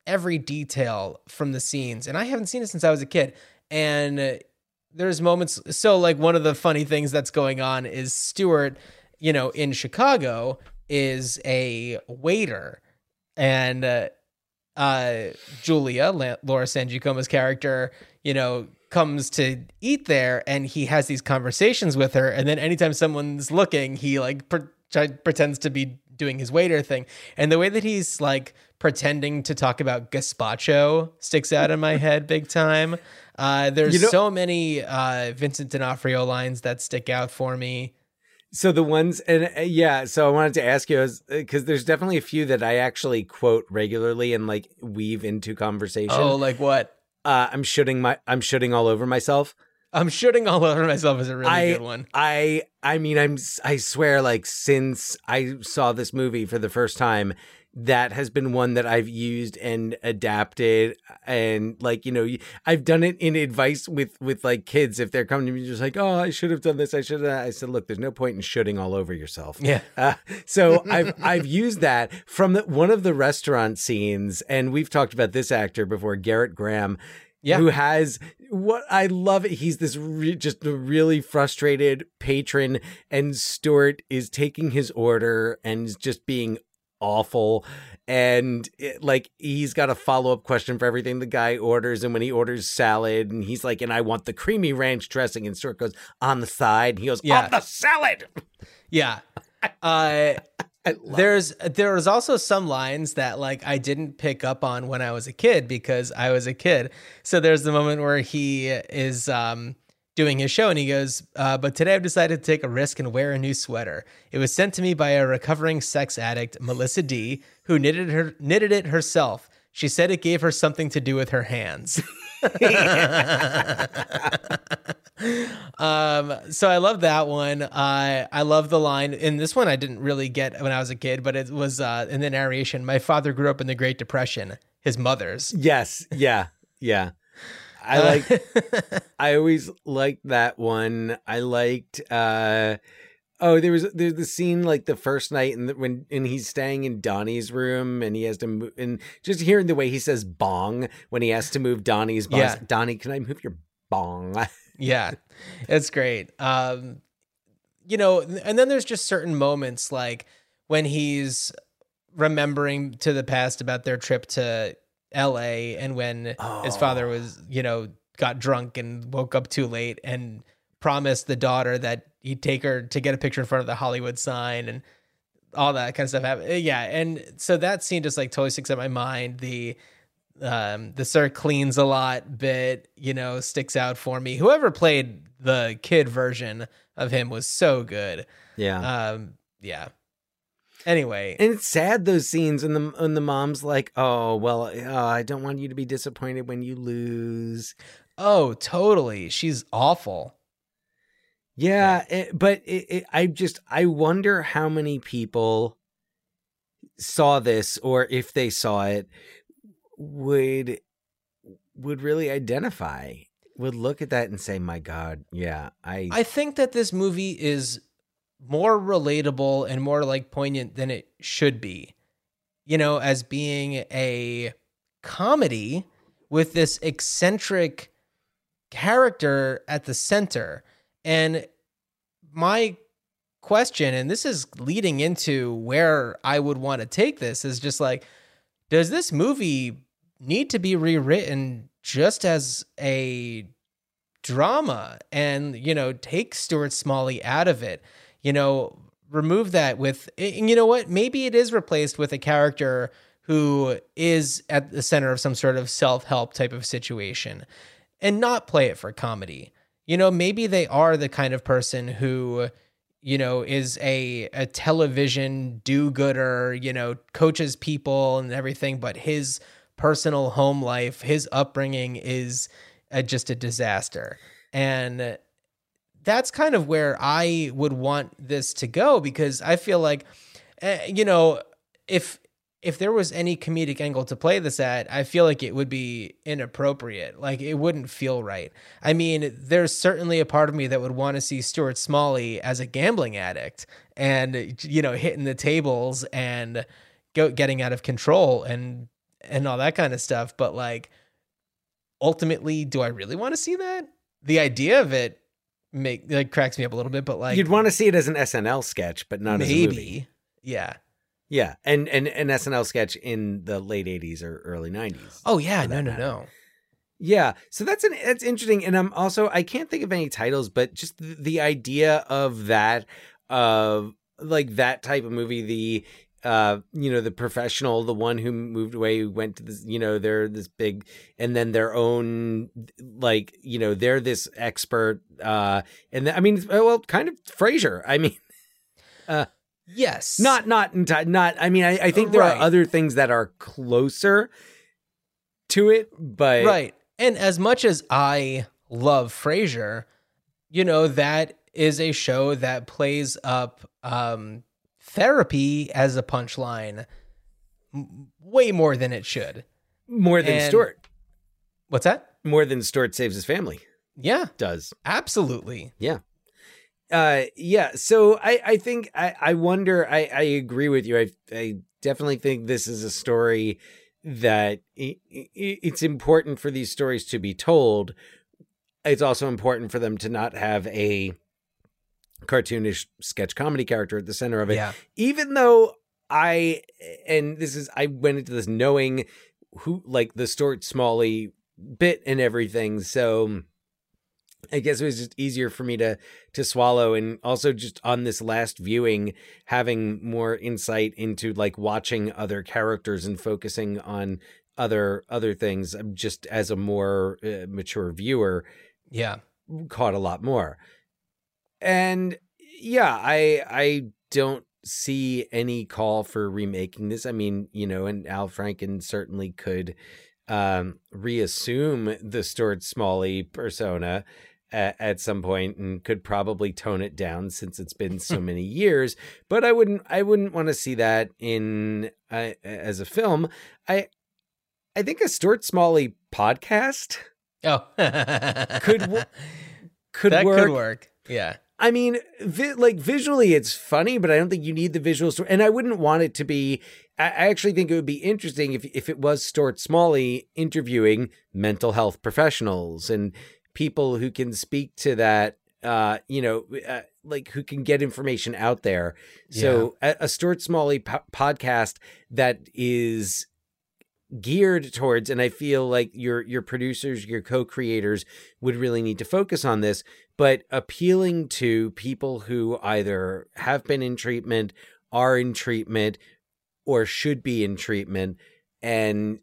every detail from the scenes, and I haven't seen it since I was a kid, and there's moments so like one of the funny things that's going on is Stuart, you know, in Chicago is a waiter and uh, uh Julia, La- Laura San Giacomo's character, you know, comes to eat there and he has these conversations with her and then anytime someone's looking, he like pre- try- pretends to be doing his waiter thing. And the way that he's like pretending to talk about gazpacho sticks out in my head big time. Uh, there's You know- so many uh, Vincent D'Onofrio lines that stick out for me. So the ones, and uh, yeah, so I wanted to ask you, because there's definitely a few that I actually quote regularly and like weave into conversation. Oh, like what? Uh, I'm shooting my, I'm shooting all over myself. I'm shooting all over myself is a really I, good one. I, I mean, I'm, I swear, like since I saw this movie for the first time, that has been one that I've used and adapted, and like you know, I've done it in advice with with like kids if they're coming to me just like, oh, I should have done this, I should have. I said, look, there's no point in shooting all over yourself. Yeah. Uh, so I've I've used that from the, one of the restaurant scenes, and we've talked about this actor before, Gerrit Graham. Yeah. Who has what I love it. He's this re- just a really frustrated patron, and Stuart is taking his order and just being awful. And it, like he's got a follow up question for everything the guy orders. And when he orders salad, and he's like, and I want the creamy ranch dressing, and Stuart goes on the side, and he goes, Yeah. on the salad. Yeah. Uh, there's there was also some lines that like I didn't pick up on when I was a kid because I was a kid. So there's the moment where he is um doing his show and he goes, uh, but today I've decided to take a risk and wear a new sweater. It was sent to me by a recovering sex addict, Melissa D, who knitted her knitted it herself. She said it gave her something to do with her hands. um, so I love that one. Uh, I love the line in this one. I didn't really get when I was a kid, but it was uh, in the narration. My father grew up in the Great Depression. His mother's. Yes. Yeah. Yeah. I like I always liked that one. I liked uh oh there was there's the scene like the first night and when and he's staying in Donnie's room and he has to move and just hearing the way he says bong when he has to move Donnie's bong. Yeah. Donnie, can I move your bong? yeah, it's great. Um, you know, and then there's just certain moments like when he's remembering to the past about their trip to L.A. and when his father was, you know, got drunk and woke up too late and promised the daughter that he'd take her to get a picture in front of the Hollywood sign and all that kind of stuff. happened. Yeah, and so that scene just like totally sticks in my mind. The um the sir cleans a lot bit, you know, sticks out for me. Whoever played the kid version of him was so good. yeah. Um yeah. Anyway, and it's sad those scenes and the and the mom's like, "Oh, well, uh, I don't want you to be disappointed when you lose." oh, totally. She's awful. Yeah, it, but it, it, I just I wonder how many people saw this, or if they saw it, would would really identify would look at that and say my god yeah i I think that this movie is more relatable and more like poignant than it should be. You know, as being a comedy with this eccentric character at the center. And my question, and this is leading into where I would want to take this, is just like, does this movie need to be rewritten just as a drama and, you know, take Stuart Smalley out of it? You know, remove that with, you know what? Maybe it is replaced with a character who is at the center of some sort of self help type of situation and not play it for comedy. You know, maybe they are the kind of person who, you know, is a a television do-gooder, you know, coaches people and everything, but his personal home life, his upbringing is uh just a disaster. And that's kind of where I would want this to go because I feel like uh, you know, if if there was any comedic angle to play this at, I feel like it would be inappropriate. Like it wouldn't feel right. I mean, there's certainly a part of me that would want to see Stuart Smalley as a gambling addict and you know, hitting the tables and go getting out of control and and all that kind of stuff, but like ultimately, do I really want to see that? The idea of it make like cracks me up a little bit, but like you'd want to see it as an snl sketch but not as a movie maybe. Yeah. yeah and and an snl sketch in the late 80s or early 90s Oh yeah, no, no, matter. no. Yeah, so that's an that's interesting, and I'm also I can't think of any titles, but just the, the idea of that, of like that type of movie, the uh you know the professional the one who moved away who went to this you know they're this big and then their own like you know they're this expert uh and th- i mean well kind of frasier i mean Yes. not not not i mean i, I think there Right. are other things that are closer to it but right. And as much as I love Frasier, you know, that is a show that plays up um therapy as a punchline way more than it should. more than And- stuart What's that? more than Stuart saves his family Yeah, does. absolutely. Yeah. Uh, yeah. So I, I think I, I wonder. I, I agree with you. I, I definitely think this is a story that i i it's important for these stories to be told. It's also important for them to not have a cartoonish sketch comedy character at the center of it. Yeah. even though I and this is I went into this knowing who like the Stuart Smalley bit and everything, so I guess it was just easier for me to to swallow and also just on this last viewing having more insight into like watching other characters and focusing on other other things just as a more uh, mature viewer Yeah. caught a lot more. And yeah, I I don't see any call for remaking this. I mean, you know, and Al Franken certainly could um reassume the Stuart Smalley persona at, at some point and could probably tone it down since it's been so many years but i wouldn't i wouldn't want to see that in uh, as a film i i think a stuart smalley podcast Oh, Could could that work could work. Yeah. I mean, vi- like visually, it's funny, but I don't think you need the visual story. And I wouldn't want it to be. I I actually think it would be interesting if if it was Stuart Smalley interviewing mental health professionals and people who can speak to that. Uh, you know, uh, like who can get information out there. So a, a Stuart Smalley po- podcast that is geared towards and I feel like your your producers, your co-creators would really need to focus on this, but appealing to people who either have been in treatment, are in treatment, or should be in treatment and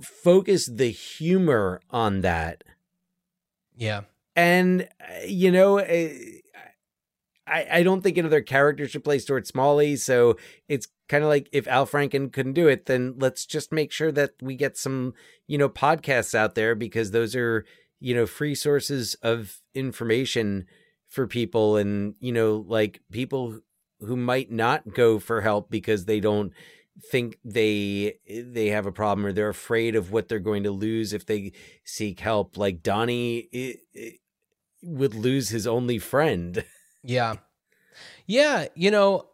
focus the humor on that Yeah. and uh, you know uh, I, I don't think another character should play Stuart Smalley, so it's kind of like if Al Franken couldn't do it, then let's just make sure that we get some, you know, podcasts out there because those are, you know, free sources of information for people and, you know, like people who might not go for help because they don't think they they have a problem or they're afraid of what they're going to lose if they seek help. Like Donnie i i would lose his only friend. Yeah. Yeah, you know,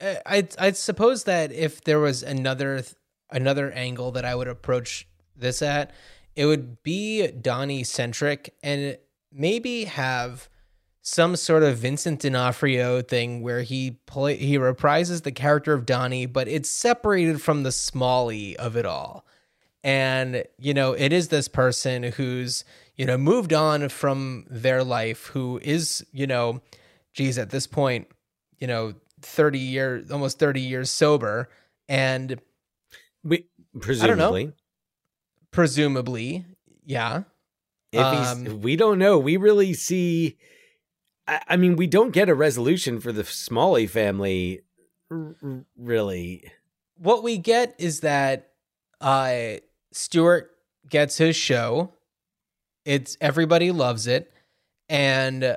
I I suppose that if there was another another angle that I would approach this at, it would be Donnie centric and maybe have some sort of Vincent D'Onofrio thing where he play he reprises the character of Donnie, but it's separated from the Smalley of it all. And you know, it is this person who's you know moved on from their life, who is you know, geez, at this point, you know, thirty years, almost thirty years sober, and we presumably, presumably, yeah. Um, we don't know. We really see I, mean, we don't get a resolution for the Smalley family, r- really. What we get is that uh, Stuart gets his show. It's everybody loves it, and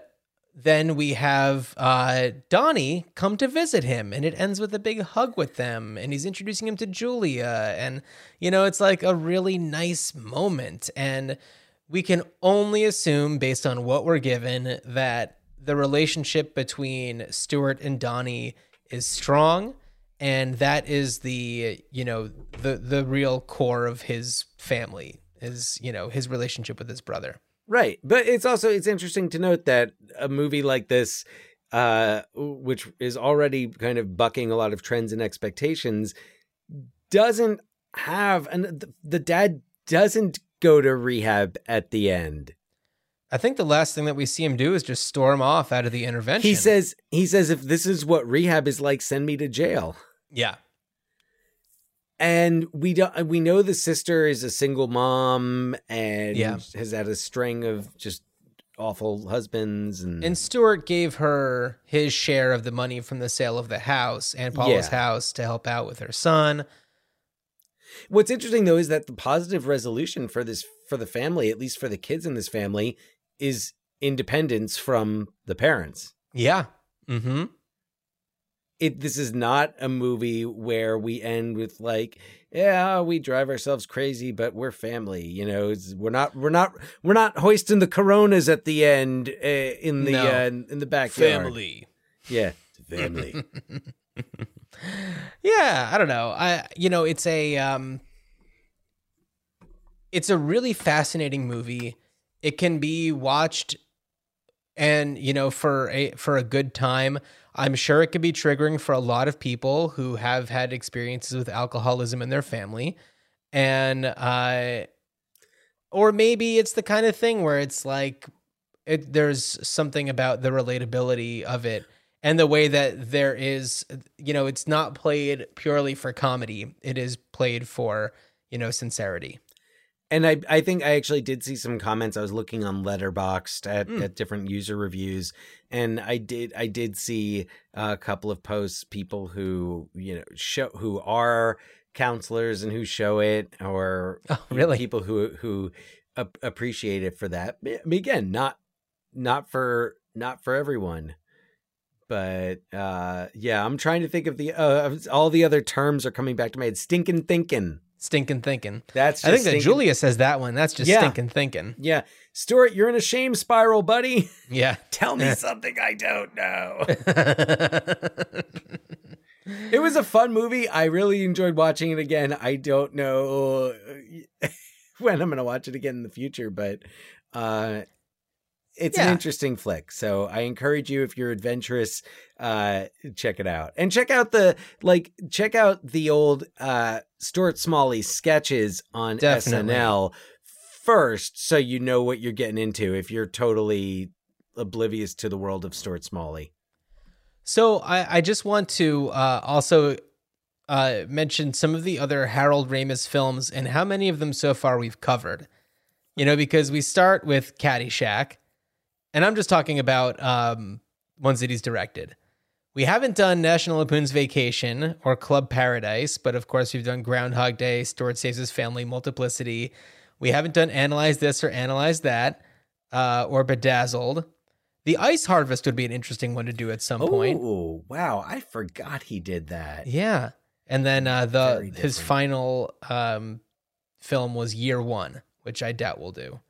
then we have uh, Donnie come to visit him, and it ends with a big hug with them, and he's introducing him to Julia, and you know it's like a really nice moment, and we can only assume based on what we're given that the relationship between Stuart and Donnie is strong and that is the you know the the real core of his family is you know his relationship with his brother right but it's also it's interesting to note that a movie like this uh which is already kind of bucking a lot of trends and expectations doesn't have and the dad doesn't go to rehab at the end I think the last thing that we see him do is just storm off out of the intervention. He says he says if this is what rehab is like, send me to jail. Yeah. And we don't we know the sister is a single mom and yeah. has had a string of just awful husbands and And Stuart gave her his share of the money from the sale of the house and Paula's yeah. house to help out with her son. What's interesting though is that the positive resolution for this for the family, at least for the kids in this family, is independence from the parents. Yeah. Mm-hmm. It this is not a movie where we end with like, yeah, we drive ourselves crazy, but we're family. You know, we're not we're not we're not hoisting the Coronas at the end uh, in the no. uh, in the backyard. Family. Yeah, family. yeah, I don't know. I you know, it's a um it's a really fascinating movie it can be watched and you know for a for a good time i'm sure it could be triggering for a lot of people who have had experiences with alcoholism in their family. And uh or maybe it's the kind of thing where it's like it there's something about the relatability of it and the way that there is you know it's not played purely for comedy. It is played for you know sincerity and I, I think I actually did see some comments. I was looking on Letterboxd at, mm. at different user reviews, and I did I did see a couple of posts, people who you know show who are counselors and who show it, or oh, really people who who appreciate it for that. Again, not not for not for everyone but uh yeah i'm trying to think of the uh all the other terms are coming back to my head stinking thinking Stinking thinking. That's I think that Julia says that one. That's just yeah. stinking thinking. Yeah. Stuart, you're in a shame spiral, buddy. Yeah. Tell me something I don't know. it was a fun movie. I really enjoyed watching it again. I don't know when I'm going to watch it again in the future, but uh, it's yeah. an interesting flick. So I encourage you if you're adventurous, uh, check it out. And check out the like check out the old uh Stuart Smalley sketches on Definitely. SNL first so you know what you're getting into if you're totally oblivious to the world of Stuart Smalley. So I, I just want to uh, also uh, mention some of the other Harold Ramis films and how many of them so far we've covered. You know, because we start with Caddyshack, and I'm just talking about um, ones that he's directed. We haven't done National Lampoon's Vacation or Club Paradise, but of course we've done Groundhog Day, Stuart Saves His Family, Multiplicity. We haven't done Analyze This or Analyze That uh, or Bedazzled. The Ice Harvest would be an interesting one to do at some point. Oh, wow. I forgot he did that. Yeah. And then uh, the his final um, film was Year One, which I doubt we'll do.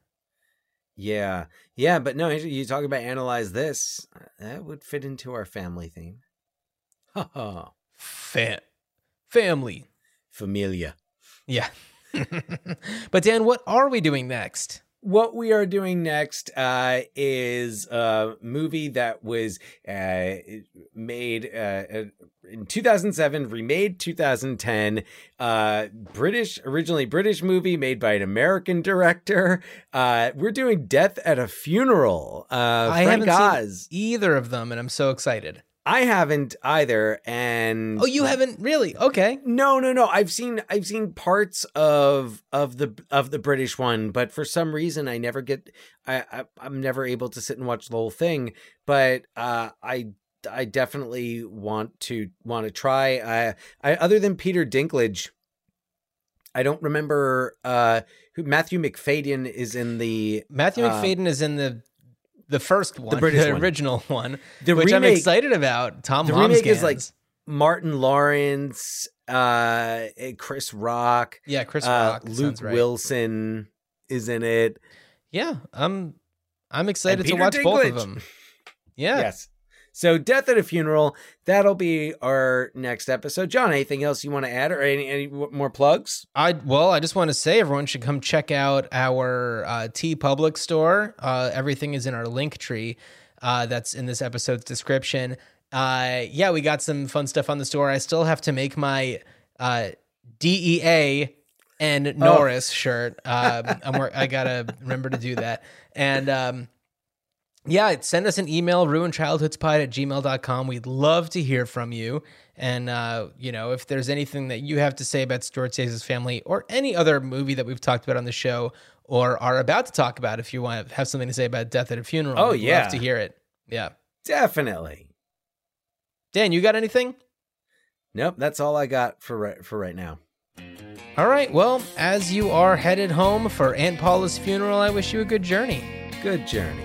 Yeah, yeah, but no, you talk about analyze this. Uh, that would fit into our family theme. Ha ha. Fa- family, Familia. yeah. but Dan, what are we doing next? What we are doing next uh, is a movie that was uh, made uh, in 2007, remade 2010. Uh, British, originally British movie made by an American director. Uh, we're doing Death at a Funeral. Uh, I Frank haven't Oz. seen either of them, and I'm so excited. I haven't either, and Oh, you haven't really? Okay. No, no, no. I've seen I've seen parts of of the of the British one, but for some reason I never get I, I I'm never able to sit and watch the whole thing. But uh, I I definitely want to want to try. I I other than Peter Dinklage, I don't remember uh who Matthew Macfadyen is in the Matthew Uh, is in the the first one, the, British one. original one, The which I'm excited about. Tom the remake is like Martin Lawrence, uh Chris Rock, yeah, Chris uh, Rock, Luke right. Wilson is in it. Yeah, I'm I'm excited to watch both of them. Yeah. Yes. So, Death at a Funeral, that'll be our next episode. John, anything else you want to add or any, any more plugs? I well, I just want to say everyone should come check out our uh, TeePublic store. Uh, everything is in our link tree. Uh, that's in this episode's description. Uh, yeah, we got some fun stuff on the store. I still have to make my uh, DEA and Norris shirt. Um, I'm I gotta remember to do that. And um, yeah, send us an email, ruinchildhoodspod at gmail.com. We'd love to hear from you. And, uh, you know, if there's anything that you have to say about Stuart Saves His family or any other movie that we've talked about on the show or are about to talk about, if you want to have something to say about Death at a Funeral, Oh, we'd yeah. love to hear it. Yeah. Definitely. Dan, you got anything? Nope, that's all I got for right, for right now. All right. Well, as you are headed home for Aunt Paula's funeral, I wish you a good journey. Good journey.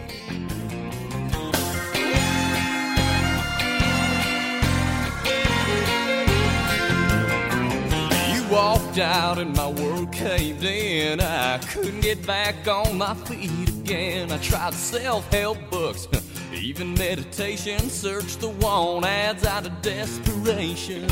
Walked out and my world caved in. I couldn't get back on my feet again. I tried self help books, even meditation. Searched the want ads out of desperation.